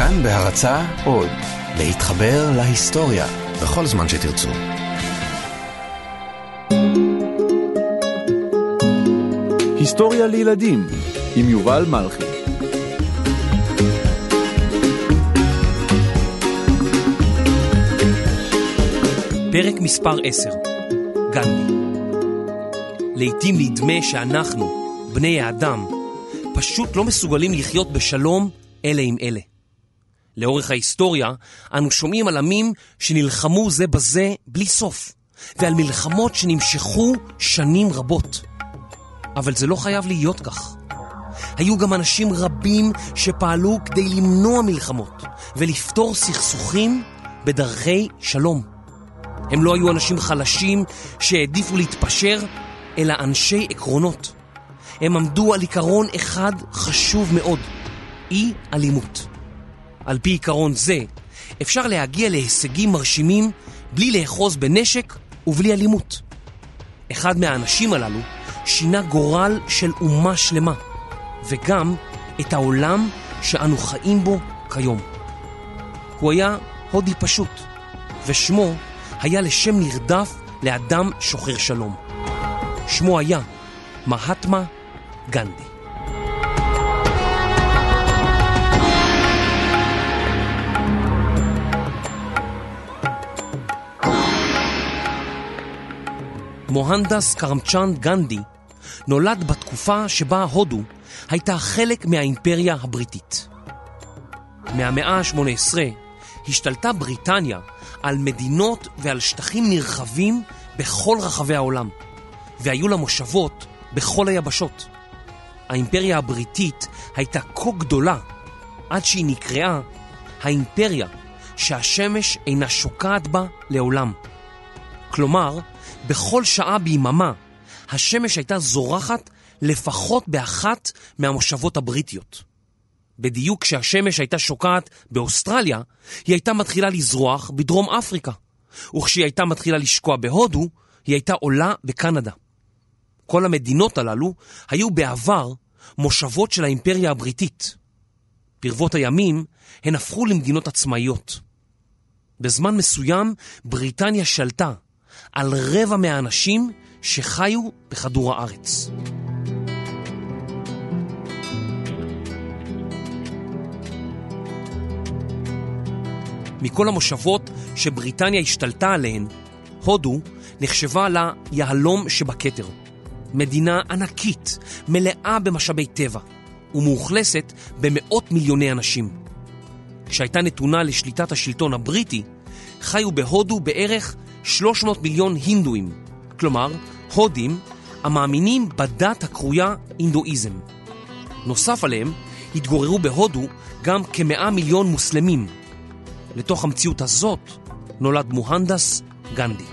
כאן בהרצה עוד, להתחבר להיסטוריה בכל זמן שתרצו. היסטוריה לילדים עם יובל מלכי פרק מספר 10 גנדי לעתים נדמה שאנחנו, בני האדם, פשוט לא מסוגלים לחיות בשלום אלה עם אלה. לאורך ההיסטוריה אנו שומעים על עמים שנלחמו זה בזה בלי סוף, ועל מלחמות שנמשכו שנים רבות. אבל זה לא חייב להיות כך. היו גם אנשים רבים שפעלו כדי למנוע מלחמות ולפתור סכסוכים בדרכי שלום. הם לא היו אנשים חלשים שהעדיפו להתפשר, אלא אנשי עקרונות. הם עמדו על עיקרון אחד חשוב מאוד, אי אלימות. על פי עיקרון זה, אפשר להגיע להישגים מרשימים בלי לאחוז בנשק ובלי אלימות. אחד מהאנשים הללו שינה גורל של אומה שלמה, וגם את העולם שאנו חיים בו כיום. הוא היה הודי פשוט, ושמו היה לשם נרדף לאדם שוחר שלום. שמו היה מהטמה גנדי. מוהנדס קרמצ'אן גנדי נולד בתקופה שבה הודו הייתה חלק מהאימפריה הבריטית. מהמאה ה-18 השתלטה בריטניה על מדינות ועל שטחים נרחבים בכל רחבי העולם, והיו לה מושבות בכל היבשות. האימפריה הבריטית הייתה כה גדולה עד שהיא נקראה האימפריה שהשמש אינה שוקעת בה לעולם. כלומר, בכל שעה ביממה השמש הייתה זורחת לפחות באחת מהמושבות הבריטיות. בדיוק כשהשמש הייתה שוקעת באוסטרליה, היא הייתה מתחילה לזרוח בדרום אפריקה. וכשהיא הייתה מתחילה לשקוע בהודו, היא הייתה עולה בקנדה. כל המדינות הללו היו בעבר מושבות של האימפריה הבריטית. ברבות הימים הן הפכו למדינות עצמאיות. בזמן מסוים בריטניה שלטה על רבע מהאנשים שחיו בכדור הארץ. מכל המושבות שבריטניה השתלטה עליהן, הודו נחשבה ליהלום שבכתר. מדינה ענקית, מלאה במשאבי טבע, ומאוכלסת במאות מיליוני אנשים. כשהייתה נתונה לשליטת השלטון הבריטי, חיו בהודו בערך 300 מיליון הינדואים, כלומר, הודים המאמינים בדת הקרויה אינדואיזם. נוסף עליהם, התגוררו בהודו גם כמאה מיליון מוסלמים. לתוך המציאות הזאת נולד מוהנדס גנדי.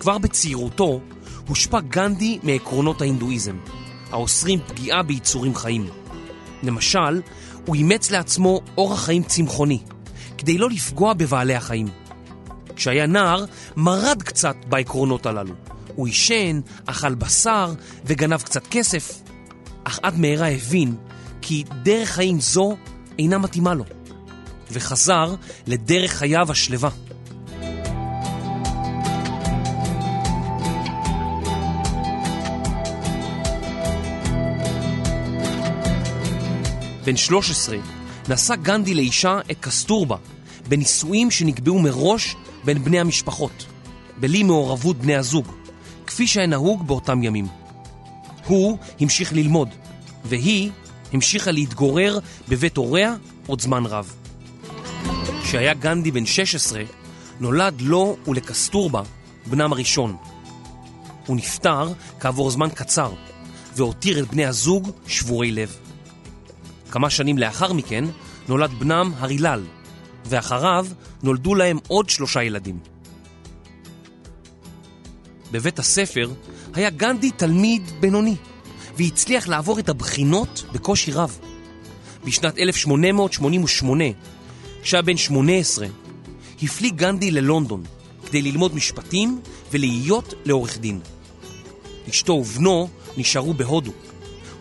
כבר בצעירותו הושפע גנדי מעקרונות ההינדואיזם, האוסרים פגיעה ביצורים חיים. למשל, הוא אימץ לעצמו אורח חיים צמחוני, כדי לא לפגוע בבעלי החיים. כשהיה נער, מרד קצת בעקרונות הללו. הוא עישן, אכל בשר וגנב קצת כסף, אך עד מהרה הבין כי דרך חיים זו אינה מתאימה לו, וחזר לדרך חייו השלווה. בן 13 נשא גנדי לאישה את קסטורבה בנישואים שנקבעו מראש בין בני המשפחות, בלי מעורבות בני הזוג, כפי שהיה נהוג באותם ימים. הוא המשיך ללמוד, והיא המשיכה להתגורר בבית הוריה עוד זמן רב. כשהיה גנדי בן 16, נולד לו ולקסטורבה בנם הראשון. הוא נפטר כעבור זמן קצר, והותיר את בני הזוג שבורי לב. כמה שנים לאחר מכן נולד בנם הרילל, ואחריו נולדו להם עוד שלושה ילדים. בבית הספר היה גנדי תלמיד בינוני, והצליח לעבור את הבחינות בקושי רב. בשנת 1888, כשהיה בן 18, הפליג גנדי ללונדון כדי ללמוד משפטים ולהיות לעורך דין. אשתו ובנו נשארו בהודו,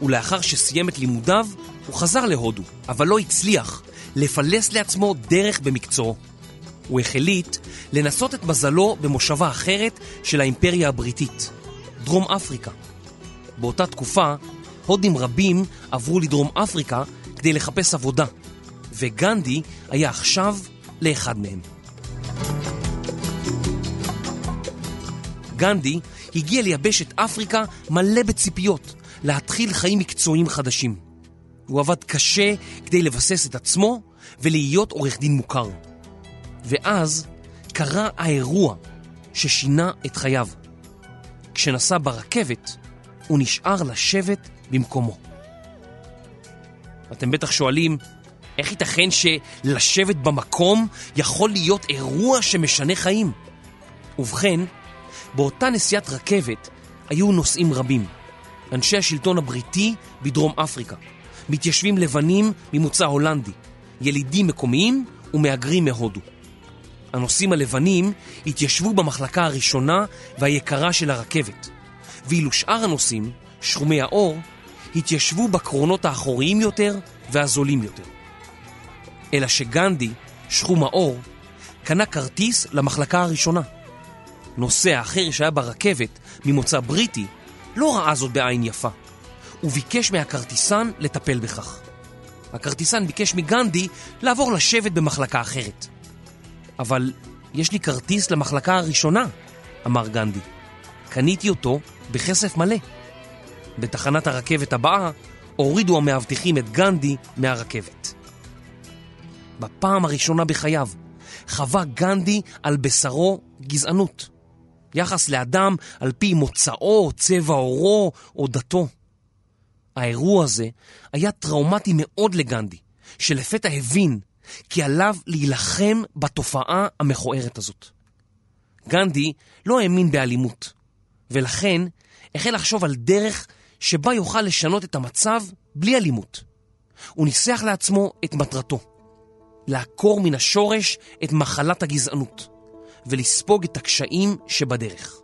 ולאחר שסיים את לימודיו, הוא חזר להודו, אבל לא הצליח, לפלס לעצמו דרך במקצועו. הוא החליט לנסות את מזלו במושבה אחרת של האימפריה הבריטית, דרום אפריקה. באותה תקופה, הודים רבים עברו לדרום אפריקה כדי לחפש עבודה, וגנדי היה עכשיו לאחד מהם. גנדי הגיע ליבשת אפריקה מלא בציפיות להתחיל חיים מקצועיים חדשים. הוא עבד קשה כדי לבסס את עצמו ולהיות עורך דין מוכר. ואז קרה האירוע ששינה את חייו. כשנסע ברכבת, הוא נשאר לשבת במקומו. אתם בטח שואלים, איך ייתכן שלשבת במקום יכול להיות אירוע שמשנה חיים? ובכן, באותה נסיעת רכבת היו נוסעים רבים. אנשי השלטון הבריטי בדרום אפריקה, מתיישבים לבנים ממוצא הולנדי, ילידים מקומיים ומהגרים מהודו. הנוסעים הלבנים התיישבו במחלקה הראשונה והיקרה של הרכבת, ואילו שאר הנוסעים, שחומי האור, התיישבו בקרונות האחוריים יותר והזולים יותר. אלא שגנדי, שחום האור, קנה כרטיס למחלקה הראשונה. נוסע אחר שהיה ברכבת ממוצא בריטי לא ראה זאת בעין יפה. הוא ביקש מהכרטיסן לטפל בכך. הכרטיסן ביקש מגנדי לעבור לשבת במחלקה אחרת. אבל יש לי כרטיס למחלקה הראשונה, אמר גנדי. קניתי אותו בכסף מלא. בתחנת הרכבת הבאה הורידו המאבטחים את גנדי מהרכבת. בפעם הראשונה בחייו חווה גנדי על בשרו גזענות. יחס לאדם על פי מוצאו, צבע עורו או דתו. האירוע הזה היה טראומטי מאוד לגנדי, שלפתע הבין כי עליו להילחם בתופעה המכוערת הזאת. גנדי לא האמין באלימות, ולכן החל לחשוב על דרך שבה יוכל לשנות את המצב בלי אלימות. הוא ניסח לעצמו את מטרתו, לעקור מן השורש את מחלת הגזענות, ולספוג את הקשיים שבדרך.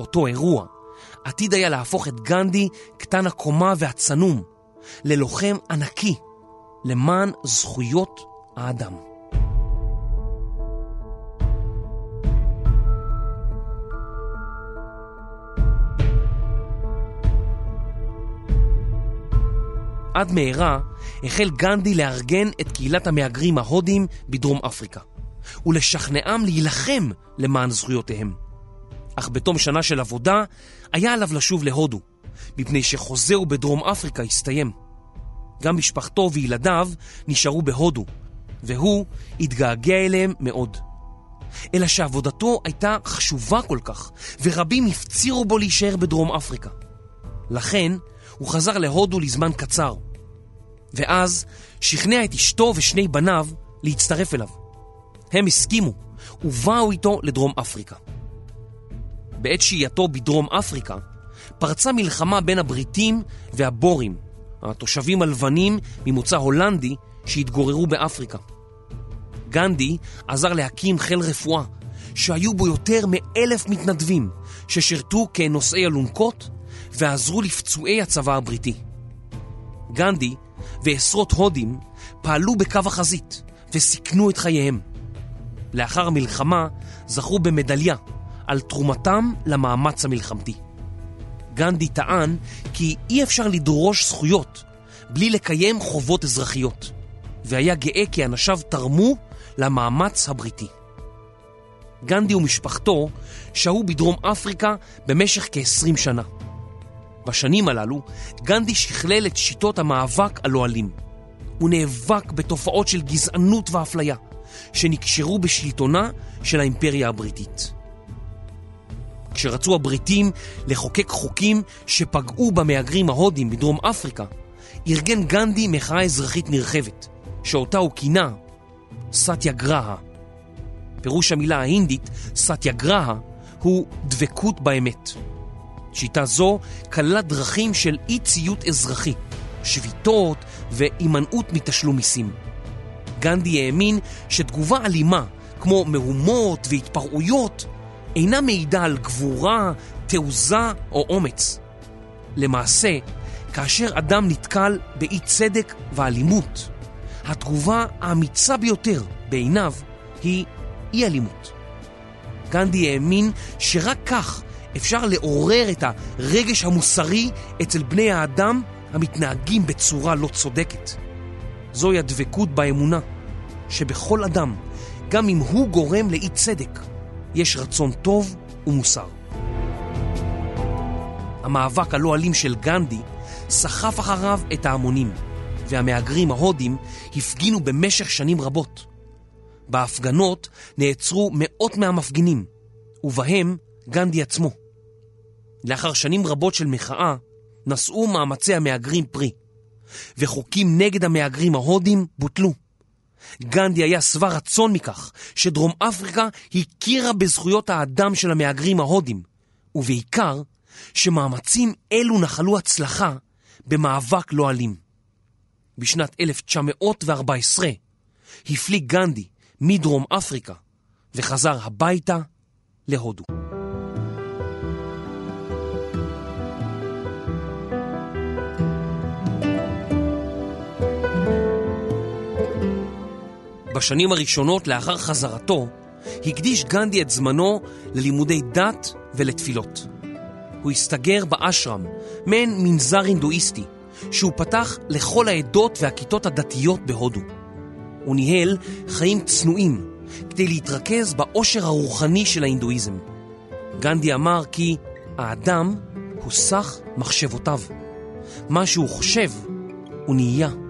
אותו אירוע עתיד היה להפוך את גנדי, קטן הקומה והצנום, ללוחם ענקי למען זכויות האדם. עד מהרה החל גנדי לארגן את קהילת המהגרים ההודים בדרום אפריקה ולשכנעם להילחם למען זכויותיהם. אך בתום שנה של עבודה היה עליו לשוב להודו, מפני שחוזהו בדרום אפריקה הסתיים. גם משפחתו וילדיו נשארו בהודו, והוא התגעגע אליהם מאוד. אלא שעבודתו הייתה חשובה כל כך, ורבים הפצירו בו להישאר בדרום אפריקה. לכן, הוא חזר להודו לזמן קצר. ואז שכנע את אשתו ושני בניו להצטרף אליו. הם הסכימו, ובאו איתו לדרום אפריקה. בעת שהייתו בדרום אפריקה, פרצה מלחמה בין הבריטים והבורים, התושבים הלבנים ממוצא הולנדי שהתגוררו באפריקה. גנדי עזר להקים חיל רפואה, שהיו בו יותר מאלף מתנדבים ששירתו כנושאי אלונקות ועזרו לפצועי הצבא הבריטי. גנדי ועשרות הודים פעלו בקו החזית וסיכנו את חייהם. לאחר המלחמה זכו במדליה על תרומתם למאמץ המלחמתי. גנדי טען כי אי אפשר לדרוש זכויות בלי לקיים חובות אזרחיות, והיה גאה כי אנשיו תרמו למאמץ הבריטי. גנדי ומשפחתו שהו בדרום אפריקה במשך כ-20 שנה. בשנים הללו גנדי שכלל את שיטות המאבק על אוהלים. הוא נאבק בתופעות של גזענות ואפליה שנקשרו בשלטונה של האימפריה הבריטית. כשרצו הבריטים לחוקק חוקים שפגעו במהגרים ההודים בדרום אפריקה, ארגן גנדי מחאה אזרחית נרחבת, שאותה הוא כינה סטיה גרהה. פירוש המילה ההינדית סטיה גרהה הוא דבקות באמת. שיטה זו כללה דרכים של אי ציות אזרחי, שביתות והימנעות מתשלום מיסים. גנדי האמין שתגובה אלימה, כמו מהומות והתפרעויות, אינה מעידה על גבורה, תעוזה או אומץ. למעשה, כאשר אדם נתקל באי צדק ואלימות, התגובה האמיצה ביותר בעיניו היא אי אלימות. גנדי האמין שרק כך אפשר לעורר את הרגש המוסרי אצל בני האדם המתנהגים בצורה לא צודקת. זוהי הדבקות באמונה, שבכל אדם, גם אם הוא גורם לאי צדק, יש רצון טוב ומוסר. המאבק הלא אלים של גנדי סחף אחריו את ההמונים, והמהגרים ההודים הפגינו במשך שנים רבות. בהפגנות נעצרו מאות מהמפגינים, ובהם גנדי עצמו. לאחר שנים רבות של מחאה, נשאו מאמצי המהגרים פרי, וחוקים נגד המהגרים ההודים בוטלו. גנדי היה שבע רצון מכך שדרום אפריקה הכירה בזכויות האדם של המהגרים ההודים, ובעיקר שמאמצים אלו נחלו הצלחה במאבק לא אלים. בשנת 1914 הפליג גנדי מדרום אפריקה וחזר הביתה להודו. בשנים הראשונות לאחר חזרתו, הקדיש גנדי את זמנו ללימודי דת ולתפילות. הוא הסתגר באשרם, מעין מנזר הינדואיסטי, שהוא פתח לכל העדות והכיתות הדתיות בהודו. הוא ניהל חיים צנועים כדי להתרכז באושר הרוחני של ההינדואיזם. גנדי אמר כי האדם הוא סך מחשבותיו. מה שהוא חושב הוא נהיה.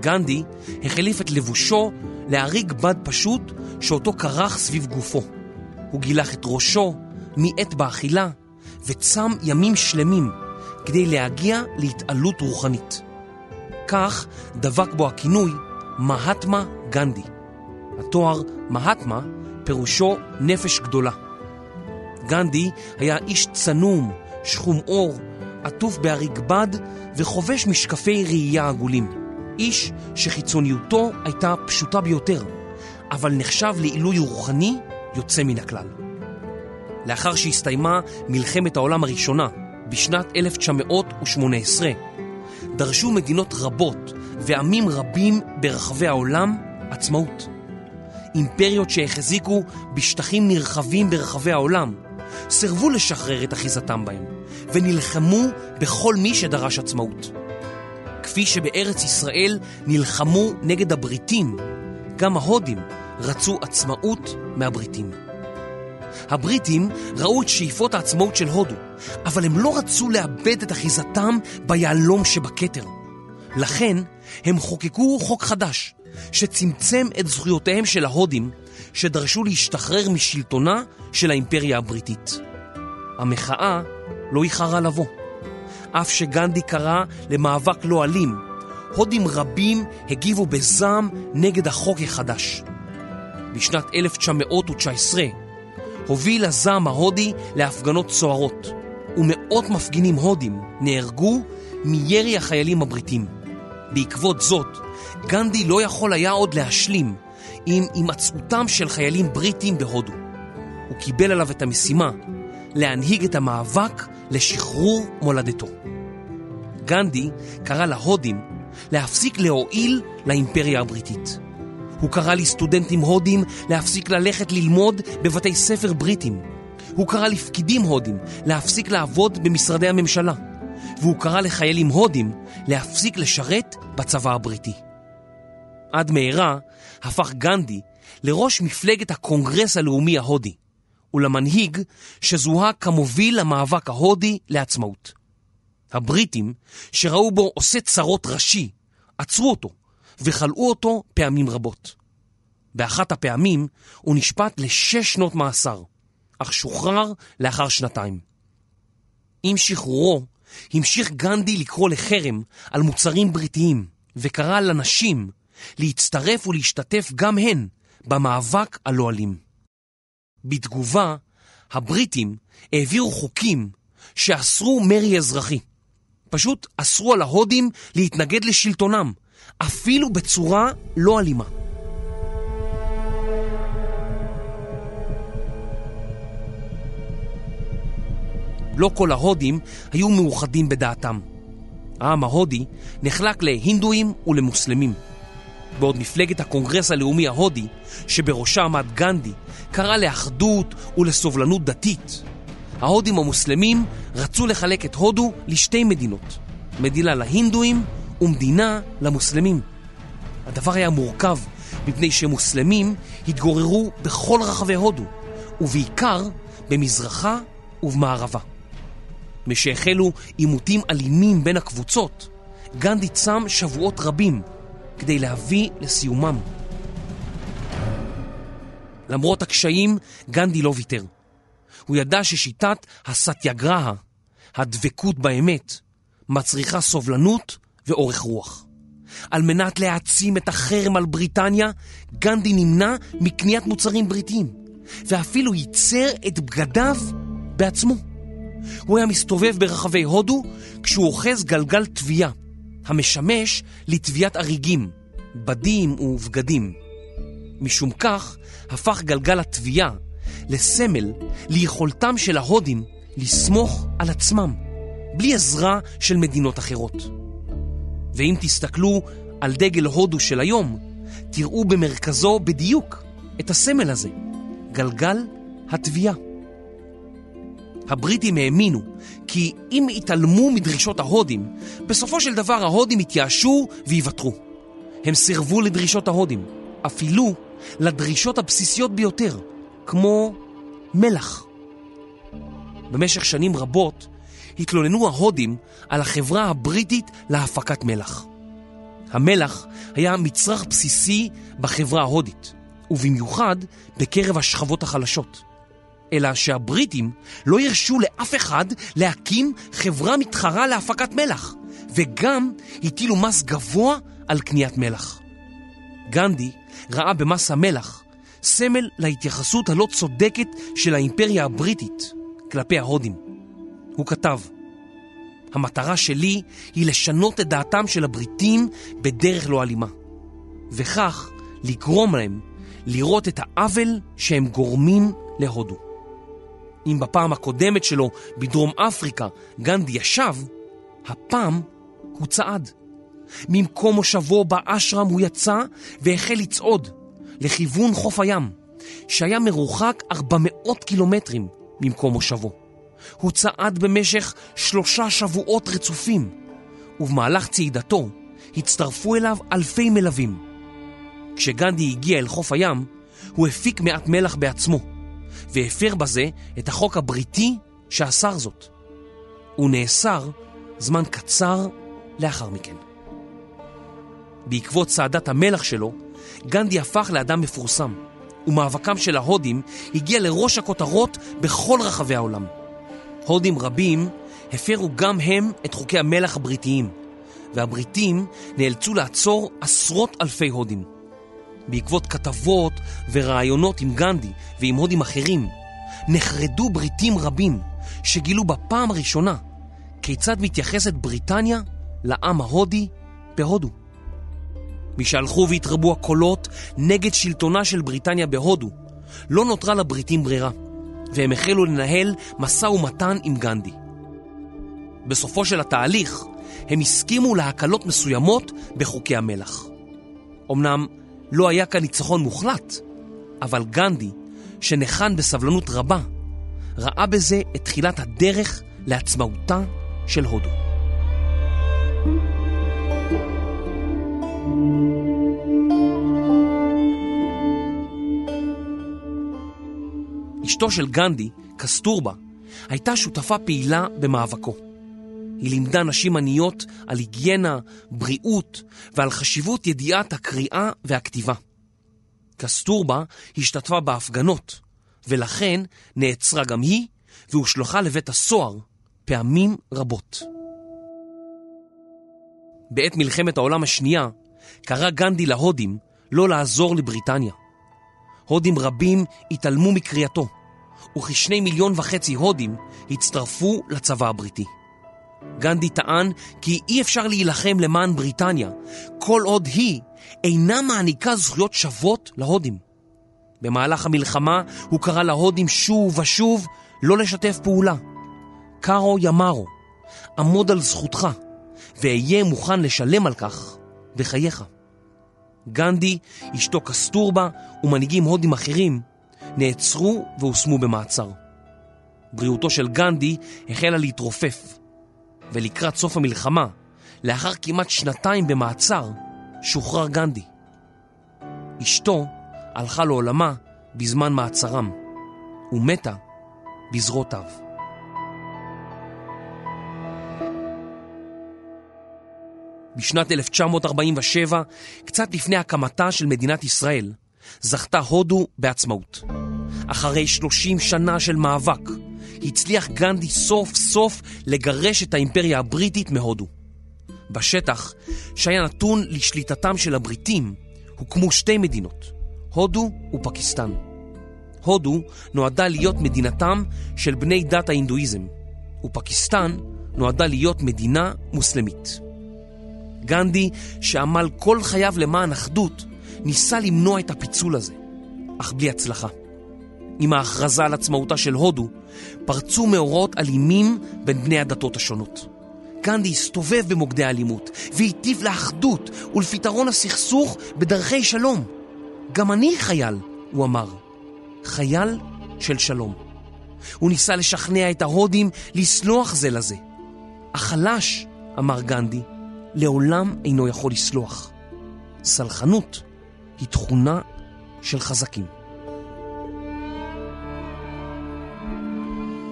גנדי החליף את לבושו להריג בד פשוט שאותו כרך סביב גופו. הוא גילח את ראשו, מיעט באכילה, וצם ימים שלמים כדי להגיע להתעלות רוחנית. כך דבק בו הכינוי מהטמה גנדי. התואר מהטמה פירושו נפש גדולה. גנדי היה איש צנום, שחום עור, עטוף בהריג בד וחובש משקפי ראייה עגולים. איש שחיצוניותו הייתה פשוטה ביותר, אבל נחשב לעילוי רוחני יוצא מן הכלל. לאחר שהסתיימה מלחמת העולם הראשונה בשנת 1918, דרשו מדינות רבות ועמים רבים ברחבי העולם עצמאות. אימפריות שהחזיקו בשטחים נרחבים ברחבי העולם סירבו לשחרר את אחיזתם בהם ונלחמו בכל מי שדרש עצמאות. כפי שבארץ ישראל נלחמו נגד הבריטים, גם ההודים רצו עצמאות מהבריטים. הבריטים ראו את שאיפות העצמאות של הודו, אבל הם לא רצו לאבד את אחיזתם ביהלום שבכתר. לכן הם חוקקו חוק חדש, שצמצם את זכויותיהם של ההודים, שדרשו להשתחרר משלטונה של האימפריה הבריטית. המחאה לא איחרה לבוא. אף שגנדי קרא למאבק לא אלים, הודים רבים הגיבו בזעם נגד החוק החדש. בשנת 1919 הוביל הזעם ההודי להפגנות סוערות, ומאות מפגינים הודים נהרגו מירי החיילים הבריטים. בעקבות זאת, גנדי לא יכול היה עוד להשלים עם הימצאותם של חיילים בריטים בהודו. הוא קיבל עליו את המשימה להנהיג את המאבק לשחרור מולדתו. גנדי קרא להודים להפסיק להועיל לאימפריה הבריטית. הוא קרא לסטודנטים הודים להפסיק ללכת ללמוד בבתי ספר בריטים. הוא קרא לפקידים הודים להפסיק לעבוד במשרדי הממשלה. והוא קרא לחיילים הודים להפסיק לשרת בצבא הבריטי. עד מהרה הפך גנדי לראש מפלגת הקונגרס הלאומי ההודי, ולמנהיג שזוהה כמוביל למאבק ההודי לעצמאות. הבריטים, שראו בו עושה צרות ראשי, עצרו אותו וכלאו אותו פעמים רבות. באחת הפעמים הוא נשפט לשש שנות מאסר, אך שוחרר לאחר שנתיים. עם שחרורו המשיך גנדי לקרוא לחרם על מוצרים בריטיים, וקרא לנשים להצטרף ולהשתתף גם הן במאבק הלא אלים. בתגובה, הבריטים העבירו חוקים שאסרו מרי אזרחי. פשוט אסרו על ההודים להתנגד לשלטונם, אפילו בצורה לא אלימה. לא כל ההודים היו מאוחדים בדעתם. העם ההודי נחלק להינדואים ולמוסלמים. בעוד מפלגת הקונגרס הלאומי ההודי, שבראשה עמד גנדי, קרא לאחדות ולסובלנות דתית. ההודים המוסלמים רצו לחלק את הודו לשתי מדינות, מדינה להינדואים ומדינה למוסלמים. הדבר היה מורכב מפני שמוסלמים התגוררו בכל רחבי הודו, ובעיקר במזרחה ובמערבה. משהחלו עימותים אלימים בין הקבוצות, גנדי צם שבועות רבים כדי להביא לסיומם. למרות הקשיים, גנדי לא ויתר. הוא ידע ששיטת הסטיאגרהה, הדבקות באמת, מצריכה סובלנות ואורך רוח. על מנת להעצים את החרם על בריטניה, גנדי נמנע מקניית מוצרים בריטיים, ואפילו ייצר את בגדיו בעצמו. הוא היה מסתובב ברחבי הודו כשהוא אוחז גלגל תביעה, המשמש לתביעת אריגים, בדים ובגדים. משום כך הפך גלגל התביעה לסמל ליכולתם של ההודים לסמוך על עצמם, בלי עזרה של מדינות אחרות. ואם תסתכלו על דגל הודו של היום, תראו במרכזו בדיוק את הסמל הזה, גלגל התביעה. הבריטים האמינו כי אם יתעלמו מדרישות ההודים, בסופו של דבר ההודים יתייאשו ויוותרו. הם סירבו לדרישות ההודים, אפילו לדרישות הבסיסיות ביותר, כמו מלח. במשך שנים רבות התלוננו ההודים על החברה הבריטית להפקת מלח. המלח היה מצרך בסיסי בחברה ההודית, ובמיוחד בקרב השכבות החלשות. אלא שהבריטים לא הרשו לאף אחד להקים חברה מתחרה להפקת מלח, וגם הטילו מס גבוה על קניית מלח. גנדי ראה במס המלח סמל להתייחסות הלא צודקת של האימפריה הבריטית כלפי ההודים. הוא כתב, המטרה שלי היא לשנות את דעתם של הבריטים בדרך לא אלימה, וכך לגרום להם לראות את העוול שהם גורמים להודו. אם בפעם הקודמת שלו בדרום אפריקה גנדי ישב, הפעם הוא צעד. ממקום מושבו באשרם הוא יצא והחל לצעוד לכיוון חוף הים, שהיה מרוחק 400 קילומטרים ממקום מושבו. הוא צעד במשך שלושה שבועות רצופים, ובמהלך צעידתו הצטרפו אליו אלפי מלווים. כשגנדי הגיע אל חוף הים, הוא הפיק מעט מלח בעצמו, והפר בזה את החוק הבריטי שאסר זאת. הוא נאסר זמן קצר לאחר מכן. בעקבות צעדת המלח שלו, גנדי הפך לאדם מפורסם, ומאבקם של ההודים הגיע לראש הכותרות בכל רחבי העולם. הודים רבים הפרו גם הם את חוקי המלח הבריטיים, והבריטים נאלצו לעצור עשרות אלפי הודים. בעקבות כתבות ורעיונות עם גנדי ועם הודים אחרים, נחרדו בריטים רבים שגילו בפעם הראשונה כיצד מתייחסת בריטניה לעם ההודי בהודו. משהלכו והתרבו הקולות נגד שלטונה של בריטניה בהודו, לא נותרה לבריטים ברירה, והם החלו לנהל משא ומתן עם גנדי. בסופו של התהליך, הם הסכימו להקלות מסוימות בחוקי המלח. אמנם לא היה כאן ניצחון מוחלט, אבל גנדי, שניחן בסבלנות רבה, ראה בזה את תחילת הדרך לעצמאותה של הודו. אשתו של גנדי, קסטורבה, הייתה שותפה פעילה במאבקו. היא לימדה נשים עניות על היגיינה, בריאות ועל חשיבות ידיעת הקריאה והכתיבה. קסטורבה השתתפה בהפגנות, ולכן נעצרה גם היא והושלכה לבית הסוהר פעמים רבות. בעת מלחמת העולם השנייה קרא גנדי להודים לא לעזור לבריטניה. הודים רבים התעלמו מקריאתו, וכשני מיליון וחצי הודים הצטרפו לצבא הבריטי. גנדי טען כי אי אפשר להילחם למען בריטניה כל עוד היא אינה מעניקה זכויות שוות להודים. במהלך המלחמה הוא קרא להודים שוב ושוב לא לשתף פעולה. קארו ימארו, עמוד על זכותך ואהיה מוכן לשלם על כך בחייך. גנדי, אשתו קסטורבה ומנהיגים הודים אחרים נעצרו והושמו במעצר. בריאותו של גנדי החלה להתרופף, ולקראת סוף המלחמה, לאחר כמעט שנתיים במעצר, שוחרר גנדי. אשתו הלכה לעולמה בזמן מעצרם, ומתה בזרועותיו. בשנת 1947, קצת לפני הקמתה של מדינת ישראל, זכתה הודו בעצמאות. אחרי 30 שנה של מאבק, הצליח גנדי סוף סוף לגרש את האימפריה הבריטית מהודו. בשטח, שהיה נתון לשליטתם של הבריטים, הוקמו שתי מדינות, הודו ופקיסטן. הודו נועדה להיות מדינתם של בני דת ההינדואיזם, ופקיסטן נועדה להיות מדינה מוסלמית. גנדי, שעמל כל חייו למען אחדות, ניסה למנוע את הפיצול הזה, אך בלי הצלחה. עם ההכרזה על עצמאותה של הודו, פרצו מאורעות אלימים בין בני הדתות השונות. גנדי הסתובב במוקדי האלימות והטיף לאחדות ולפתרון הסכסוך בדרכי שלום. גם אני חייל, הוא אמר. חייל של שלום. הוא ניסה לשכנע את ההודים לסלוח זה לזה. החלש, אמר גנדי, לעולם אינו יכול לסלוח. סלחנות היא תכונה של חזקים.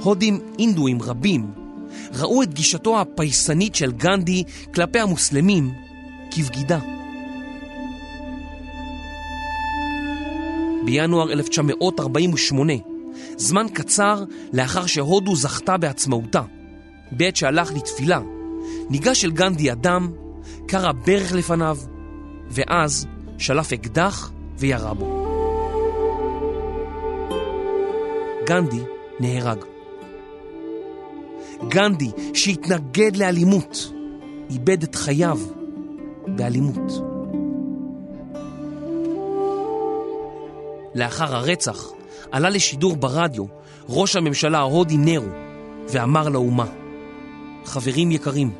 הודים אינדואים רבים ראו את גישתו הפייסנית של גנדי כלפי המוסלמים כבגידה. בינואר 1948, זמן קצר לאחר שהודו זכתה בעצמאותה, בעת שהלך לתפילה, ניגש אל גנדי אדם, קרע ברך לפניו, ואז שלף אקדח וירה בו. גנדי נהרג. גנדי, שהתנגד לאלימות, איבד את חייו באלימות. לאחר הרצח עלה לשידור ברדיו ראש הממשלה ההודי נרו ואמר לאומה, חברים יקרים,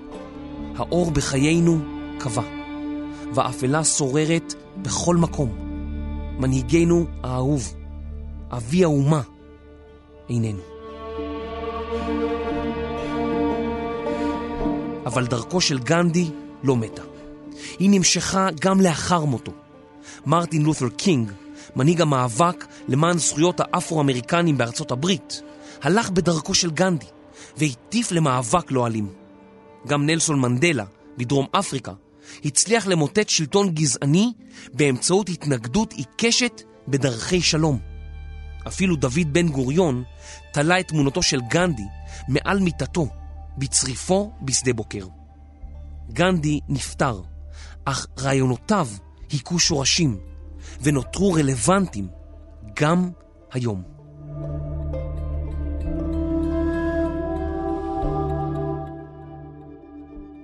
האור בחיינו כבה, והאפלה שוררת בכל מקום. מנהיגנו האהוב, אבי האומה, איננו. אבל דרכו של גנדי לא מתה. היא נמשכה גם לאחר מותו. מרטין לותר קינג, מנהיג המאבק למען זכויות האפרו-אמריקנים בארצות הברית, הלך בדרכו של גנדי והטיף למאבק לא אלים. גם נלסון מנדלה, בדרום אפריקה, הצליח למוטט שלטון גזעני באמצעות התנגדות עיקשת בדרכי שלום. אפילו דוד בן גוריון תלה את תמונתו של גנדי מעל מיטתו בצריפו בשדה בוקר. גנדי נפטר, אך רעיונותיו היכו שורשים ונותרו רלוונטיים גם היום.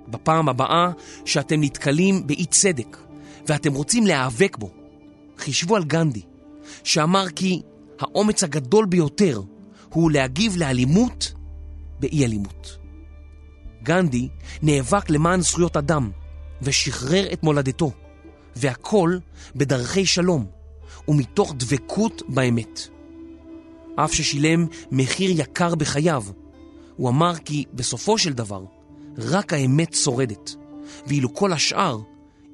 בפעם הבאה שאתם נתקלים באי צדק ואתם רוצים להיאבק בו, חישבו על גנדי, שאמר כי האומץ הגדול ביותר הוא להגיב לאלימות באי אלימות. גנדי נאבק למען זכויות אדם ושחרר את מולדתו, והכל בדרכי שלום ומתוך דבקות באמת. אף ששילם מחיר יקר בחייו, הוא אמר כי בסופו של דבר רק האמת שורדת, ואילו כל השאר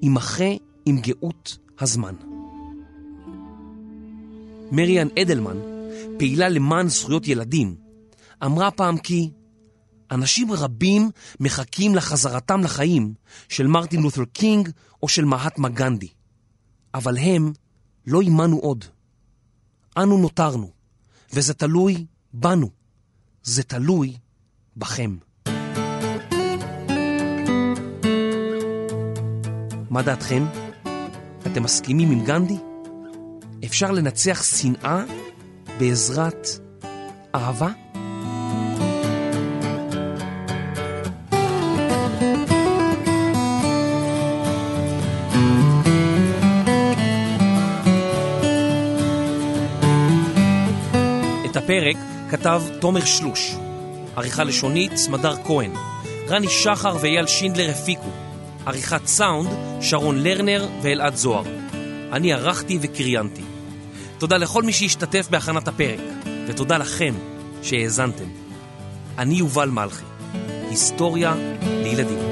יימחה עם גאות הזמן. מריאן אדלמן, פעילה למען זכויות ילדים, אמרה פעם כי אנשים רבים מחכים לחזרתם לחיים של מרטין לותר קינג או של מהטמה גנדי, אבל הם לא עימנו עוד. אנו נותרנו, וזה תלוי בנו. זה תלוי בכם. מה דעתכם? אתם מסכימים עם גנדי? אפשר לנצח שנאה בעזרת אהבה? הפרק כתב תומר שלוש, עריכה לשונית סמדר כהן, רני שחר ואייל שינדלר הפיקו. עריכת סאונד, שרון לרנר ואלעד זוהר. אני ערכתי וקריינתי. תודה לכל מי שהשתתף בהכנת הפרק, ותודה לכם שהאזנתם. אני יובל מלכי, היסטוריה לילדים.